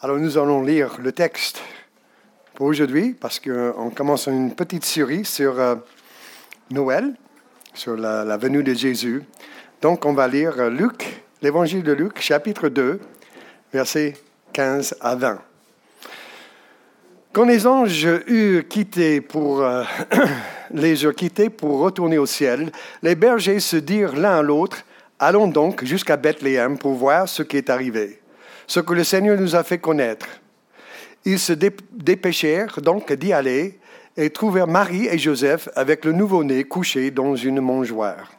Alors nous allons lire le texte pour aujourd'hui parce qu'on commence une petite série sur euh, Noël, sur la, venue de Jésus. Donc on va lire Luc, l'évangile de Luc, chapitre 2, versets 15 à 20. Quand les anges eurent quitté pour, euh, les eurent quittés pour retourner au ciel, les bergers se dirent l'un à l'autre, Allons donc jusqu'à Bethléem pour voir ce qui est arrivé ce que le Seigneur nous a fait connaître. Ils se dépêchèrent donc d'y aller et trouvèrent Marie et Joseph avec le nouveau-né couché dans une mangeoire.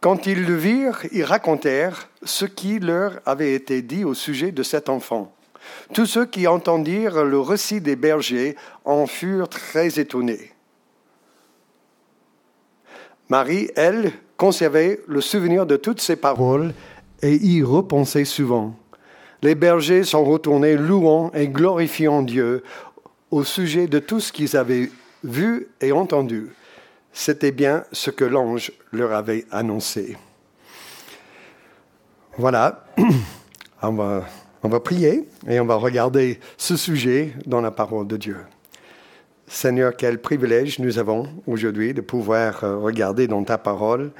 Quand ils le virent, ils racontèrent ce qui leur avait été dit au sujet de cet enfant. Tous ceux qui entendirent le récit des bergers en furent très étonnés. Marie, elle, conservait le souvenir de toutes ces paroles et y repensait souvent les bergers sont retournés louant et glorifiant Dieu au sujet de tout ce qu'ils avaient vu et entendu. C'était bien ce que l'ange leur avait annoncé. Voilà, on va, on va prier et on va regarder ce sujet dans la parole de Dieu. Seigneur, quel privilège nous avons aujourd'hui de pouvoir euh, regarder dans ta parole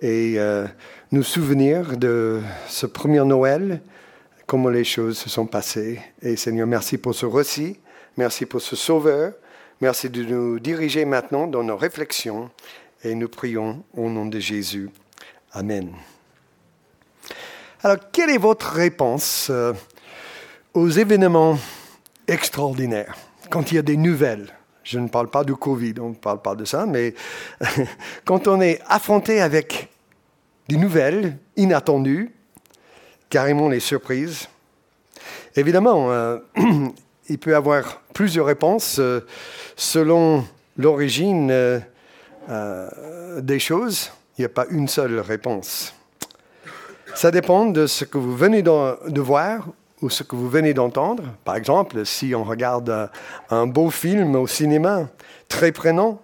et euh, nous souvenir de ce premier Noël comment les choses se sont passées. Et Seigneur, merci pour ce récit, merci pour ce sauveur, merci de nous diriger maintenant dans nos réflexions et nous prions au nom de Jésus. Amen. Alors, quelle est votre réponse euh, aux événements extraordinaires, quand il y a des nouvelles Je ne parle pas du Covid, on ne parle pas de ça, mais quand on est affronté avec des nouvelles inattendues, carrément les surprises. Évidemment, euh, il peut y avoir plusieurs réponses euh, selon l'origine euh, des choses. Il n'y a pas une seule réponse. Ça dépend de ce que vous venez de, voir ou ce que vous venez d'entendre. Par exemple, si on regarde un beau film au cinéma, très prenant,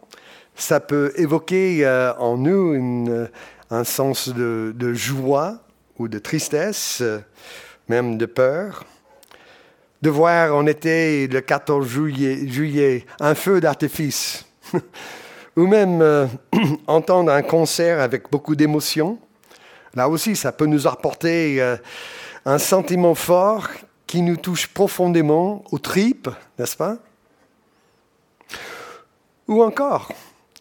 ça peut évoquer en nous un sens de joie de tristesse, même de peur. De voir en été, le 14 juillet, juillet un feu d'artifice, ou même euh, entendre un concert avec beaucoup d'émotion. Là aussi, ça peut nous apporter euh, un sentiment fort qui nous touche profondément aux tripes, n'est-ce pas? Ou encore,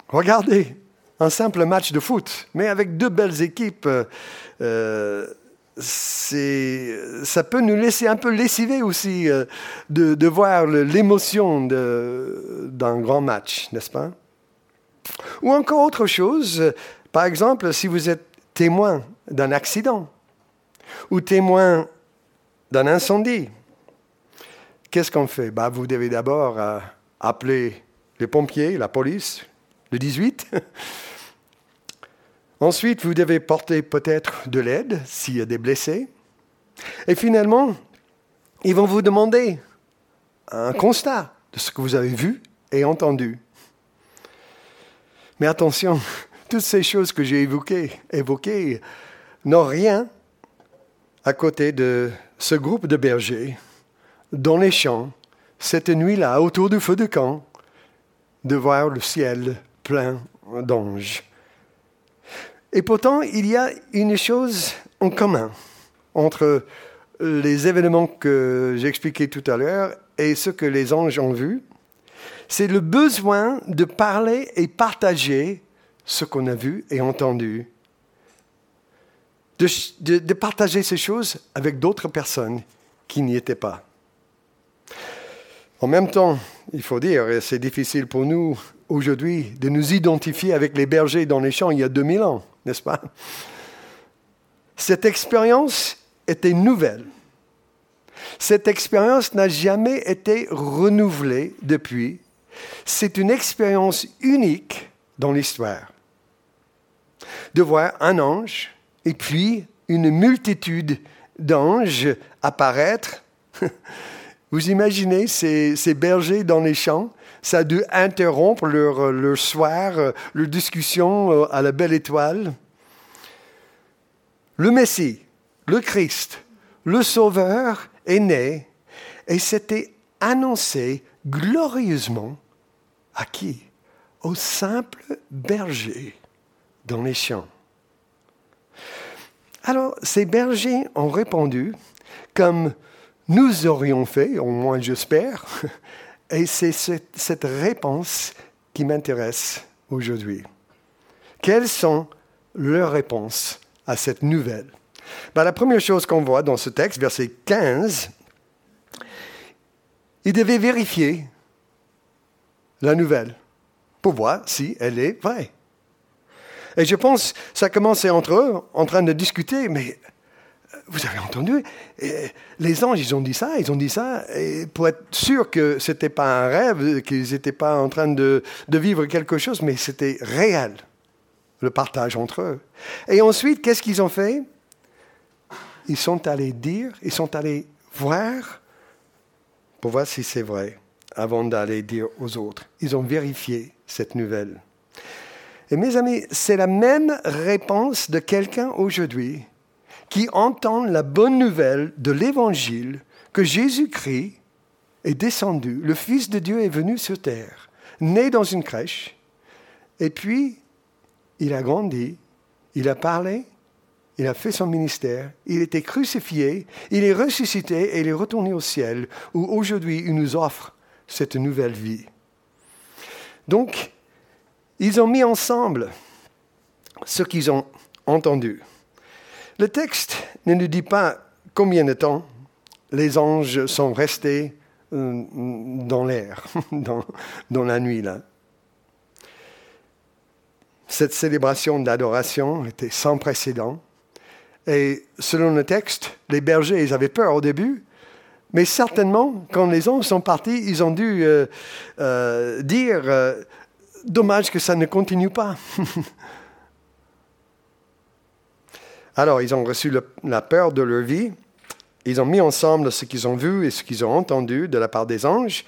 regardez, un simple match de foot, mais avec deux belles équipes, euh, ça peut nous laisser un peu lessiver aussi euh, de, voir l'émotion d'un grand match, n'est-ce pas? Ou encore autre chose, par exemple, si vous êtes témoin d'un accident ou témoin d'un incendie, qu'est-ce qu'on fait? Bah, Vous devez d'abord euh, appeler les pompiers, la police, le 18. Ensuite, vous devez porter peut-être de l'aide s'il y a des blessés. Et finalement, ils vont vous demander un constat de ce que vous avez vu et entendu. Mais attention, toutes ces choses que j'ai évoquées, n'ont rien à côté de ce groupe de bergers dans les champs, cette nuit-là, autour du feu de camp, de voir le ciel plein d'anges. Et pourtant, il y a une chose en commun entre les événements que j'expliquais tout à l'heure et ce que les anges ont vu. C'est le besoin de parler et partager ce qu'on a vu et entendu. De, de partager ces choses avec d'autres personnes qui n'y étaient pas. En même temps, il faut dire, et c'est difficile pour nous aujourd'hui de nous identifier avec les bergers dans les champs il y a 2000 ans n'est-ce pas? Cette expérience était nouvelle. Cette expérience n'a jamais été renouvelée depuis. C'est une expérience unique dans l'histoire. De voir un ange et puis une multitude d'anges apparaître. Vous imaginez ces, ces, bergers dans les champs ça a dû interrompre leur, leur soir, euh, leur discussion euh, à la belle étoile. Le Messie, le Christ, le Sauveur est né Et c'était annoncé glorieusement à qui Aux simples bergers dans les champs. Alors, ces bergers ont répondu comme nous aurions fait, au moins j'espère, et c'est cette réponse qui m'intéresse aujourd'hui. Quelles sont leurs réponses à cette nouvelle? Ben, La première chose qu'on voit dans ce texte, verset 15, ils devaient vérifier la nouvelle pour voir si elle est vraie. Et je pense, ça commençait entre eux, en train de discuter, mais vous avez entendu, les anges, ils ont dit ça, ils ont dit ça, et pour être sûr que ce n'était pas un rêve, qu'ils n'étaient pas en train de, de vivre quelque chose, mais c'était réel, le partage entre eux. Et ensuite, qu'est-ce qu'ils ont fait? Ils sont allés dire, ils sont allés voir pour voir si c'est vrai, avant d'aller dire aux autres. Ils ont vérifié cette nouvelle. Et mes amis, c'est la même réponse de quelqu'un aujourd'hui qui entend la bonne nouvelle de l'Évangile que Jésus-Christ est descendu, le Fils de Dieu est venu sur terre, né dans une crèche, et puis il a grandi, il a parlé, il a fait son ministère, il était crucifié, il est ressuscité et il est retourné au ciel, où aujourd'hui il nous offre cette nouvelle vie. Donc, ils ont mis ensemble ce qu'ils ont entendu. Le texte ne nous dit pas combien de temps les anges sont restés euh, dans l'air, dans, la nuit là. Cette célébration d'adoration était sans précédent. Et selon le texte, les bergers, ils avaient peur au début, mais certainement, quand les anges sont partis, ils ont dû euh, euh, dire dommage que ça ne continue pas. Alors, ils ont reçu la peur de leur vie. Ils ont mis ensemble ce qu'ils ont vu et ce qu'ils ont entendu de la part des anges.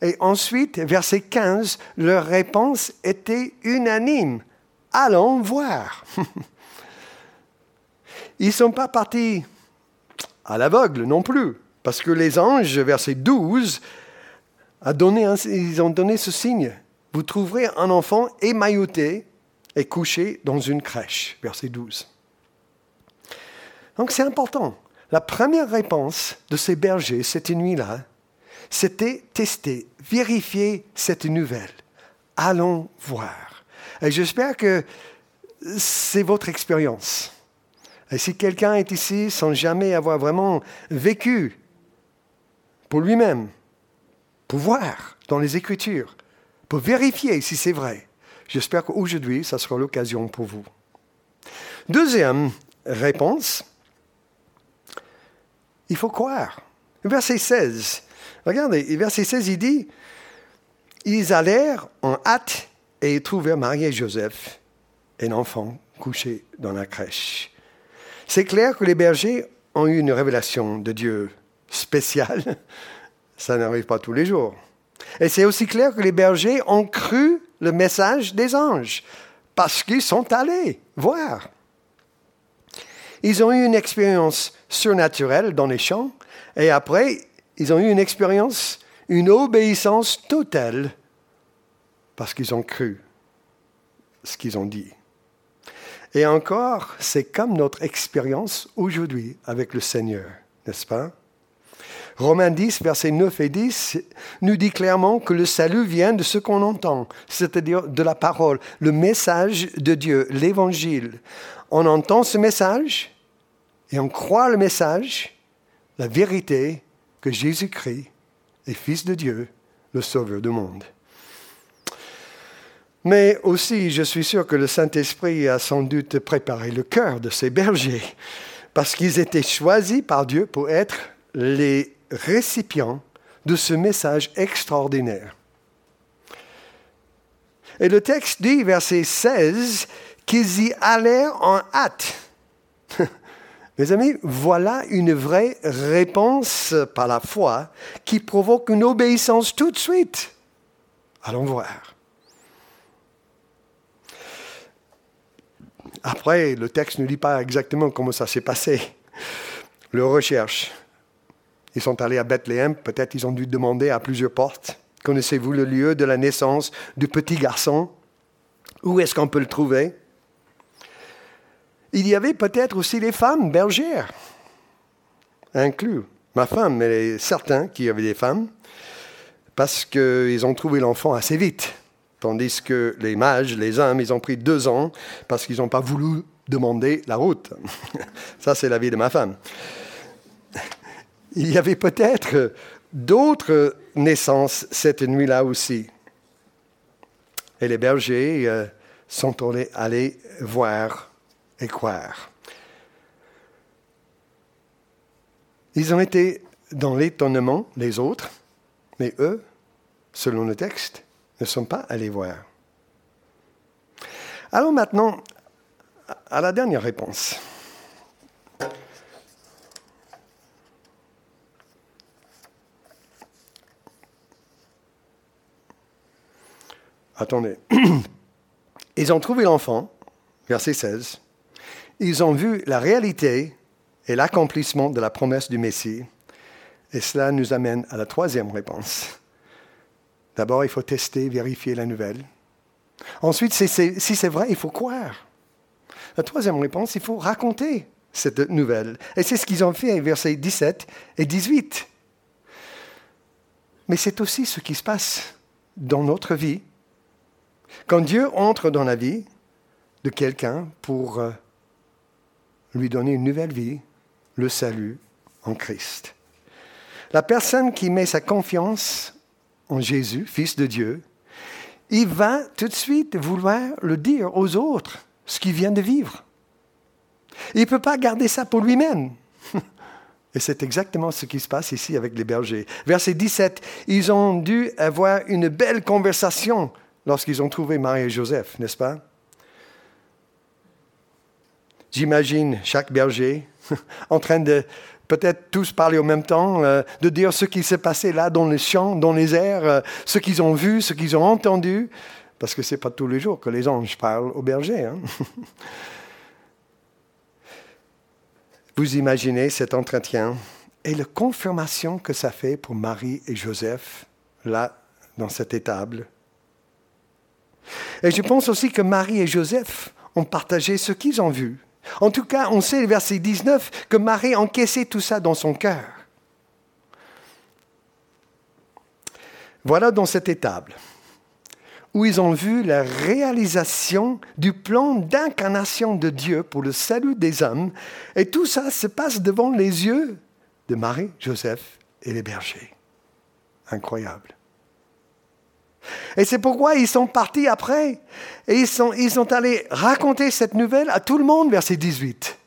Et ensuite, verset 15, leur réponse était unanime. Allons voir. Ils ne sont pas partis à l'aveugle non plus, parce que les anges, verset 12, a donné ils ont donné ce signe vous trouverez un enfant émailloté et couché dans une crèche. Verset 12. Donc c'est important. La première réponse de ces bergers cette nuit-là, c'était tester, vérifier cette nouvelle. Allons voir. Et j'espère que c'est votre expérience. Et si quelqu'un est ici sans jamais avoir vraiment vécu pour lui-même, pour voir dans les Écritures, pour vérifier si c'est vrai. J'espère qu'aujourd'hui, ça sera l'occasion pour vous. Deuxième réponse, il faut croire. Verset 16. Regardez, verset 16, il dit, ils allèrent en hâte et trouvèrent Marie et Joseph et l'enfant couché dans la crèche. C'est clair que les bergers ont eu une révélation de Dieu spéciale. Ça n'arrive pas tous les jours. Et c'est aussi clair que les bergers ont cru le message des anges, parce qu'ils sont allés voir. Ils ont eu une expérience surnaturelle dans les champs, et après, ils ont eu une expérience, une obéissance totale, parce qu'ils ont cru ce qu'ils ont dit. Et encore, c'est comme notre expérience aujourd'hui avec le Seigneur, n'est-ce pas? Romains 10, versets 9 et 10 nous dit clairement que le salut vient de ce qu'on entend, c'est-à-dire de la parole, le message de Dieu, l'évangile. On entend ce message et on croit le message, la vérité que Jésus-Christ est Fils de Dieu, le Sauveur du monde. Mais aussi, je suis sûr que le Saint-Esprit a sans doute préparé le cœur de ces bergers, parce qu'ils étaient choisis par Dieu pour être les récipients de ce message extraordinaire. Et le texte dit, verset 16, qu'ils y allèrent en hâte. Mes amis, voilà une vraie réponse par la foi qui provoque une obéissance tout de suite. Allons voir. Après, le texte ne dit pas exactement comment ça s'est passé. Le recherche Ils sont allés à Bethléem, peut-être ils ont dû demander à plusieurs portes. Connaissez-vous le lieu de la naissance du petit garçon? Où est-ce qu'on peut le trouver? Il y avait peut-être aussi les femmes bergères, inclus. Ma femme, elle est certain qu'il y avait des femmes, parce qu'ils ont trouvé l'enfant assez vite. Tandis que les mages, les hommes, ils ont pris deux ans parce qu'ils n'ont pas voulu demander la route. Ça, c'est la vie de ma femme. Il y avait peut-être d'autres naissances cette nuit-là aussi. Et les bergers euh, sont allés voir et croire. Ils ont été dans l'étonnement, les autres, mais eux, selon le texte, ne sont pas allés voir. Alors maintenant, à la dernière réponse. Attendez. Ils ont trouvé l'enfant, verset 16. Ils ont vu la réalité et l'accomplissement de la promesse du Messie. Et cela nous amène à la troisième réponse. D'abord, il faut tester, vérifier la nouvelle. Ensuite, si c'est vrai, il faut croire. La troisième réponse, il faut raconter cette nouvelle. Et c'est ce qu'ils ont fait, versets 17 et 18. Mais c'est aussi ce qui se passe dans notre vie. Quand Dieu entre dans la vie de quelqu'un pour euh, lui donner une nouvelle vie, le salut en Christ. La personne qui met sa confiance en Jésus, Fils de Dieu, il va tout de suite vouloir le dire aux autres, ce qu'il vient de vivre. Il ne peut pas garder ça pour lui-même. Et c'est exactement ce qui se passe ici avec les bergers. Verset 17, ils ont dû avoir une belle conversation lorsqu'ils ont trouvé Marie et Joseph, n'est-ce pas? J'imagine chaque berger en train de peut-être tous parler en même temps, euh, de dire ce qui s'est passé là dans les champs, dans les airs, euh, ce qu'ils ont vu, ce qu'ils ont entendu, parce que ce n'est pas tous les jours que les anges parlent aux bergers. Hein. Vous imaginez cet entretien et la confirmation que ça fait pour Marie et Joseph, là, dans cette étable. Et je pense aussi que Marie et Joseph ont partagé ce qu'ils ont vu, en tout cas, on sait, verset 19, que Marie encaissait tout ça dans son cœur. Voilà dans cette étable où ils ont vu la réalisation du plan d'incarnation de Dieu pour le salut des hommes. Et tout ça se passe devant les yeux de Marie, Joseph et les bergers. Incroyable. Et c'est pourquoi ils sont partis après. Et ils sont, ils sont allés raconter cette nouvelle à tout le monde, verset 18.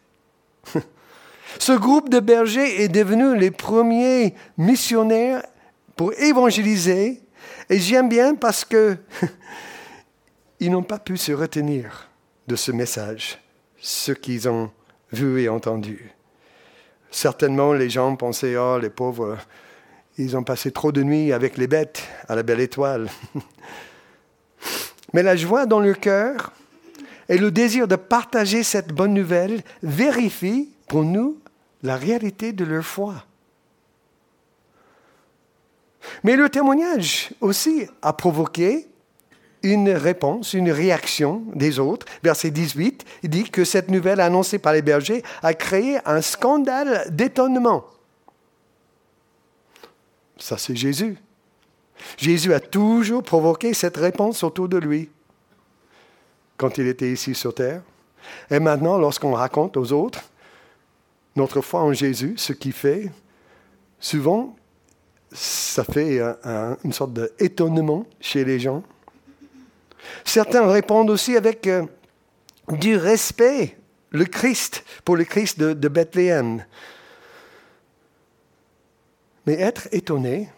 Ce groupe de bergers est devenu les premiers missionnaires pour évangéliser. Et j'aime bien parce que ils n'ont pas pu se retenir de ce message, ce qu'ils ont vu et entendu. Certainement, les gens pensaient, oh, les pauvres, ils ont passé trop de nuits avec les bêtes à la belle étoile. Mais la joie dans le cœur et le désir de partager cette bonne nouvelle vérifient pour nous la réalité de leur foi. Mais le témoignage aussi a provoqué une réponse, une réaction des autres. Verset 18, il dit que cette nouvelle annoncée par les bergers a créé un scandale d'étonnement. Ça, c'est Jésus. Jésus a toujours provoqué cette réponse autour de lui quand il était ici sur terre. Et maintenant, lorsqu'on raconte aux autres notre foi en Jésus, ce qu'il fait, souvent, ça fait une sorte d'étonnement chez les gens. Certains répondent aussi avec euh, du respect, le Christ, pour le Christ de, de Bethléem. Mais être étonné,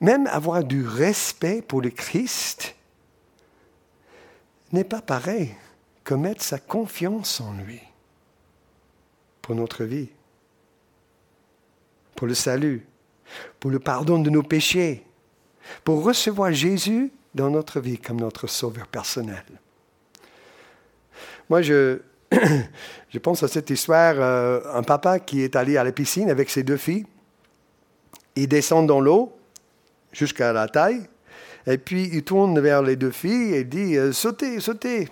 même avoir du respect pour le Christ, n'est pas pareil que mettre sa confiance en lui pour notre vie, pour le salut, pour le pardon de nos péchés, pour recevoir Jésus dans notre vie comme notre sauveur personnel. Moi, je, pense à cette histoire, euh, un papa qui est allé à la piscine avec ses deux filles, il descend dans l'eau jusqu'à la taille, et puis il tourne vers les deux filles et dit euh, Sautez, sautez.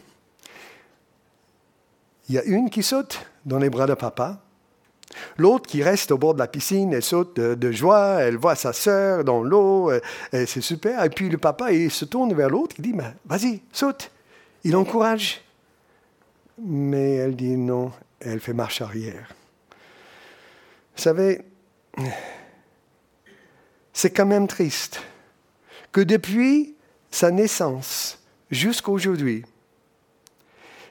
Il y a une qui saute dans les bras de papa, L'autre qui reste au bord de la piscine, elle saute de, joie, elle voit sa sœur dans l'eau, euh, c'est super. Et puis le papa, il se tourne vers l'autre, il dit, vas-y, saute. Il encourage. Mais elle dit non, elle fait marche arrière. Vous savez, c'est quand même triste que depuis sa naissance jusqu'à aujourd'hui,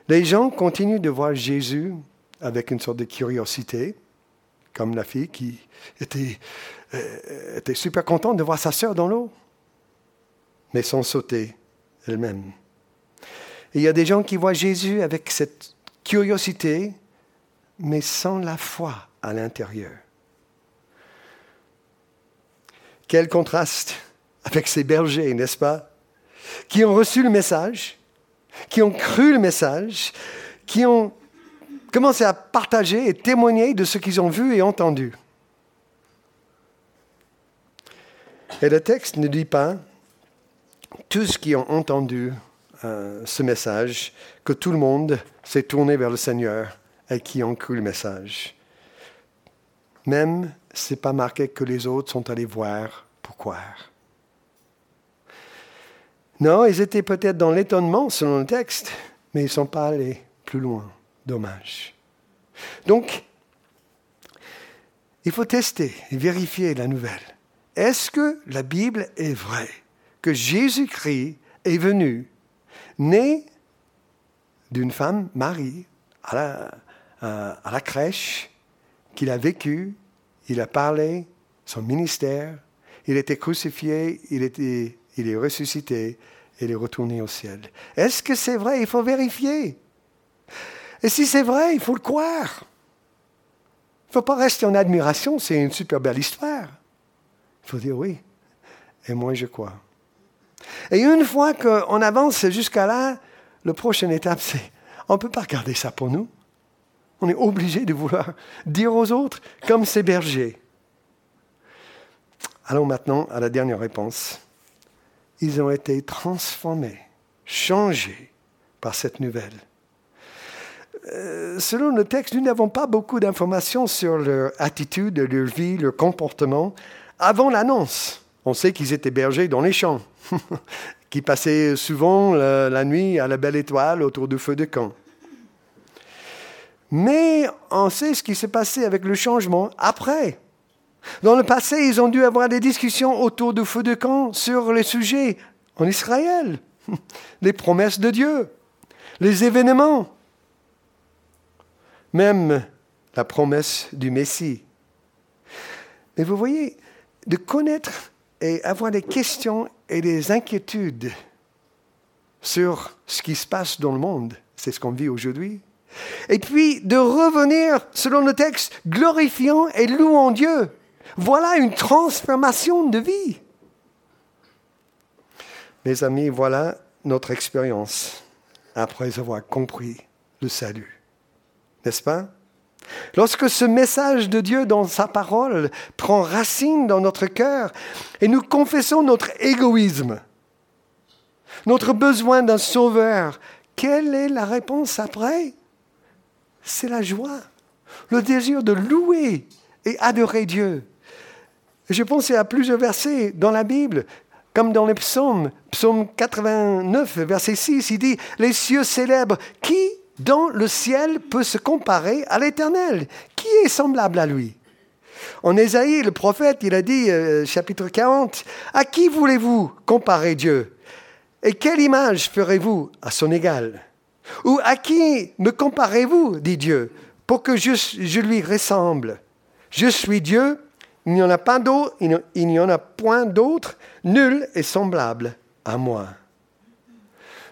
les gens continuent de voir Jésus avec une sorte de curiosité, comme la fille qui était, euh, était super contente de voir sa sœur dans l'eau, mais sans sauter elle-même. il y a des gens qui voient Jésus avec cette curiosité, mais sans la foi à l'intérieur. Quel contraste avec ces bergers, n'est-ce pas Qui ont reçu le message, qui ont cru le message, qui ont commencé à partager et témoigner de ce qu'ils ont vu et entendu. Et le texte ne dit pas tous qui ont entendu euh, ce message, que tout le monde s'est tourné vers le Seigneur et qui ont cru le message. Même, ce n'est pas marqué que les autres sont allés voir pour croire. Non, ils étaient peut-être dans l'étonnement selon le texte, mais ils ne sont pas allés plus loin. Dommage. Donc, il faut tester et vérifier la nouvelle. Est-ce que la Bible est vraie Que Jésus-Christ est venu, né d'une femme, Marie, à la, à la crèche, qu'il a vécu, il a parlé, son ministère, il était crucifié, il, est ressuscité, il est retourné au ciel. Est-ce que c'est vrai? Il faut vérifier. Et si c'est vrai, il faut le croire. Il ne faut pas rester en admiration, c'est une super belle histoire. Il faut dire oui. Et moi, je crois. Et une fois qu'on avance jusqu'à là, la prochaine étape, c'est on ne peut pas garder ça pour nous. On est obligé de vouloir dire aux autres comme ces bergers. Allons maintenant à la dernière réponse. Ils ont été transformés, changés par cette nouvelle. Euh, selon le texte, nous n'avons pas beaucoup d'informations sur leur attitude, leur vie, leur comportement avant l'annonce. On sait qu'ils étaient bergers dans les champs, qui passaient souvent la, la, nuit à la belle étoile autour du feu de camp. Mais on sait ce qui s'est passé avec le changement après. Dans le passé, ils ont dû avoir des discussions autour du feu de camp sur les sujets en Israël, les promesses de Dieu, les événements même la promesse du Messie. Mais vous voyez, de connaître et avoir des questions et des inquiétudes sur ce qui se passe dans le monde, c'est ce qu'on vit aujourd'hui. Et puis de revenir, selon le texte, glorifiant et louant Dieu. Voilà une transformation de vie. Mes amis, voilà notre expérience après avoir compris le salut n'est-ce pas? Lorsque ce message de Dieu dans sa parole prend racine dans notre cœur et nous confessons notre égoïsme, notre besoin d'un sauveur, quelle est la réponse après? C'est la joie, le désir de louer et adorer Dieu. Je pensais à plusieurs versets dans la Bible, comme dans les psaumes. Psaume 89, verset 6, il dit, Les cieux célèbrent qui dans le ciel peut se comparer à l'Éternel? Qui est semblable à lui En Ésaïe, le prophète, il a dit, euh, chapitre 40, À qui voulez-vous comparer Dieu? Et quelle image ferez-vous à son égal? Ou à qui me comparez-vous, dit Dieu, pour que je, lui ressemble? Je suis Dieu, il n'y en a pas d'autre, il n'y en a point d'autre, nul est semblable à moi.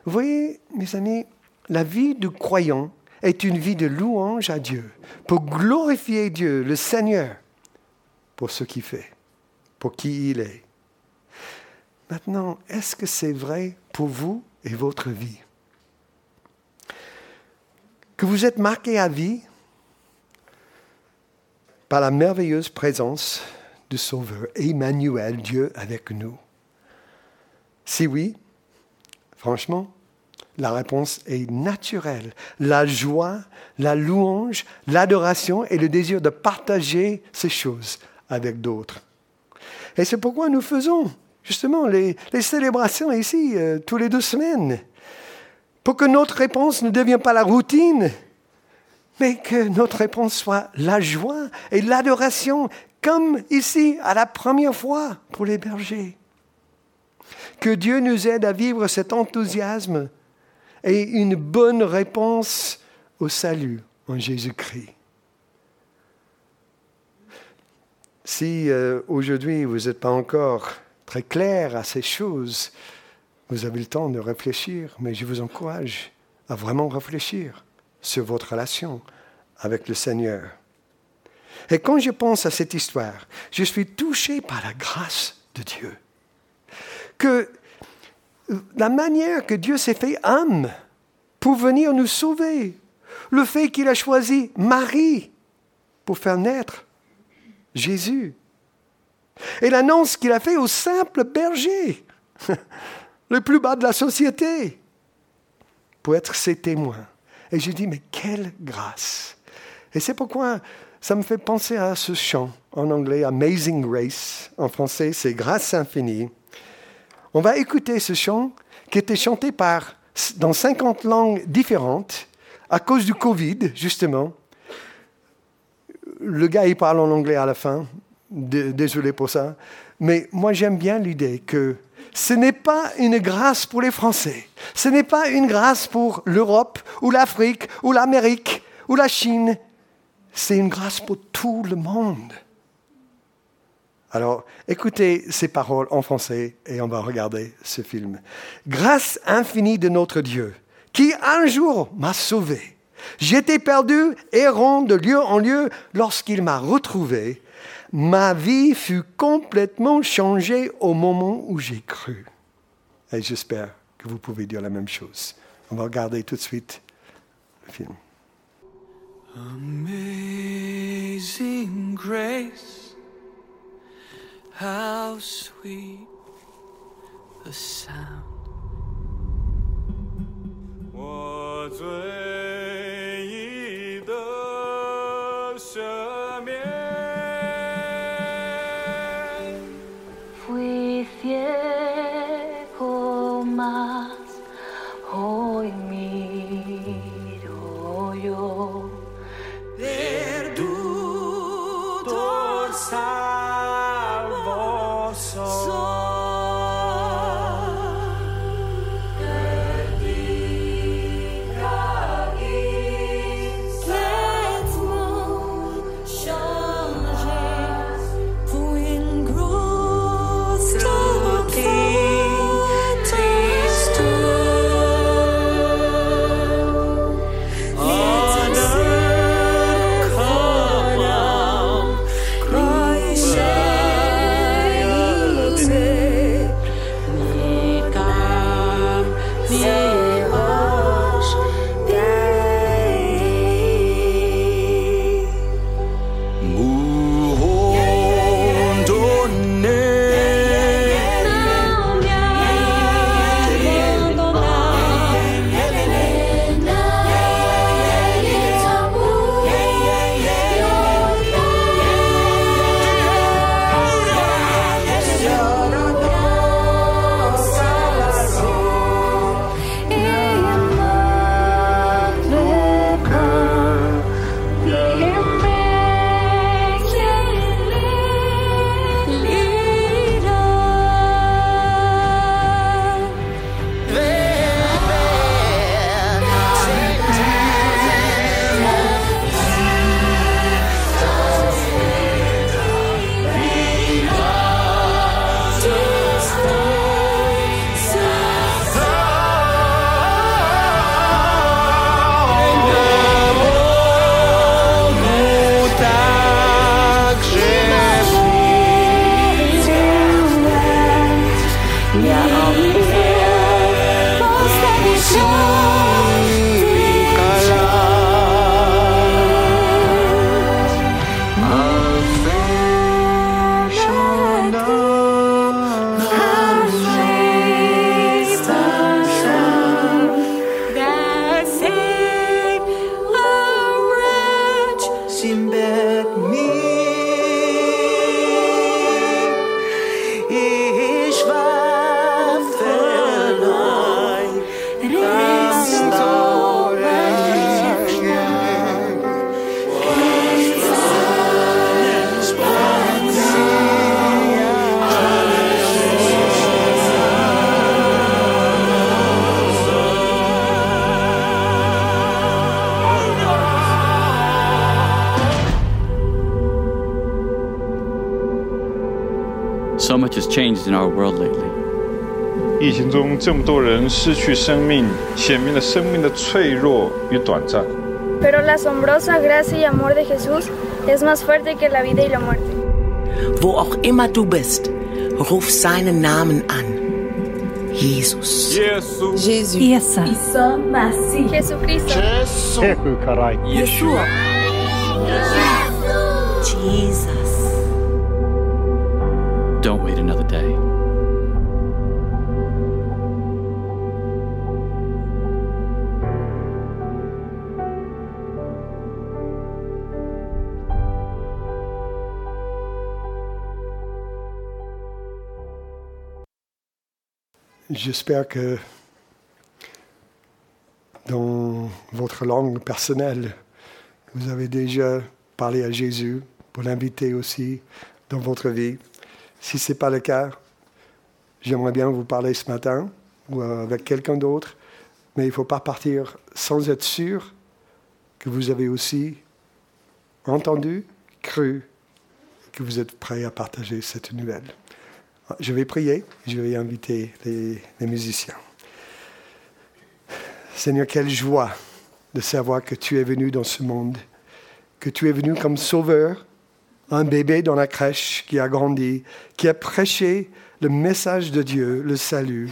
Vous voyez, mes amis, la vie du croyant est une vie de louange à Dieu, pour glorifier Dieu, le Seigneur, pour ce qu'il fait, pour qui il est. Maintenant, est-ce que c'est vrai pour vous et votre vie? Que vous êtes marqué à vie par la merveilleuse présence du Sauveur, Emmanuel, Dieu avec nous Si oui, franchement, la réponse est naturelle. La joie, la louange, l'adoration et le désir de partager ces choses avec d'autres. Et c'est pourquoi nous faisons justement les, célébrations ici euh, tous les deux semaines. Pour que notre réponse ne devienne pas la routine, mais que notre réponse soit la joie et l'adoration, comme ici à la première fois pour les bergers. Que Dieu nous aide à vivre cet enthousiasme et une bonne réponse au salut en Jésus-Christ. Si euh, aujourd'hui vous n'êtes pas encore très clair à ces choses, vous avez le temps de réfléchir, mais je vous encourage à vraiment réfléchir sur votre relation avec le Seigneur. Et quand je pense à cette histoire, je suis touché par la grâce de Dieu. Que la manière que Dieu s'est fait âme pour venir nous sauver, le fait qu'il a choisi Marie pour faire naître Jésus, et l'annonce qu'il a fait au simple berger, le plus bas de la société, pour être ses témoins. Et je dis, mais quelle grâce! Et c'est pourquoi ça me fait penser à ce chant en anglais, Amazing Grace. En français, c'est Grâce infinie. On va écouter ce chant qui était chanté par, dans 50 langues différentes à cause du Covid, justement. Le gars, il parle en anglais à la fin. Désolé pour ça. Mais moi, j'aime bien l'idée que ce n'est pas une grâce pour les Français. Ce n'est pas une grâce pour l'Europe ou l'Afrique ou l'Amérique ou la Chine. C'est une grâce pour tout le monde. Alors, écoutez ces paroles en français et on va regarder ce film. Grâce infinie de notre Dieu, qui un jour m'a sauvé. J'étais perdu, errant de lieu en lieu, lorsqu'il m'a retrouvé. Ma vie fut complètement changée au moment où j'ai cru. Et j'espère que vous pouvez dire la même chose. On va regarder tout de suite le film. Amazing grace, how sweet the sound. So 这么多人失去生命，显明了生命的脆弱与短暂。 Pero la asombrosa gracia y amor de Jesús es más fuerte que la vida y la muerte. Wo auch immer du bist, ruf seinen Namen an. Jesus. Jésus. Jesucristo. Yeshua. Jesus. Don't wait another day. J'espère que dans votre langue personnelle, vous avez déjà parlé à Jésus pour l'inviter aussi dans votre vie. Si ce n'est pas le cas, j'aimerais bien vous parler ce matin ou avec quelqu'un d'autre, mais il ne faut pas partir sans être sûr que vous avez aussi entendu, cru, que vous êtes prêt à partager cette nouvelle. Je vais prier, je vais inviter les, musiciens. Seigneur, quelle joie de savoir que tu es venu dans ce monde, que tu es venu comme sauveur, un bébé dans la crèche qui a grandi, qui a prêché le message de Dieu, le salut,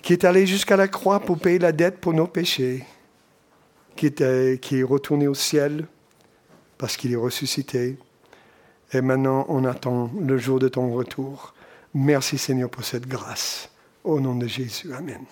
qui est allé jusqu'à la croix pour payer la dette pour nos péchés, qui, qui est retourné au ciel parce qu'il est ressuscité. Et maintenant, on attend le jour de ton retour. Merci Seigneur pour cette grâce. Au nom de Jésus. Amen.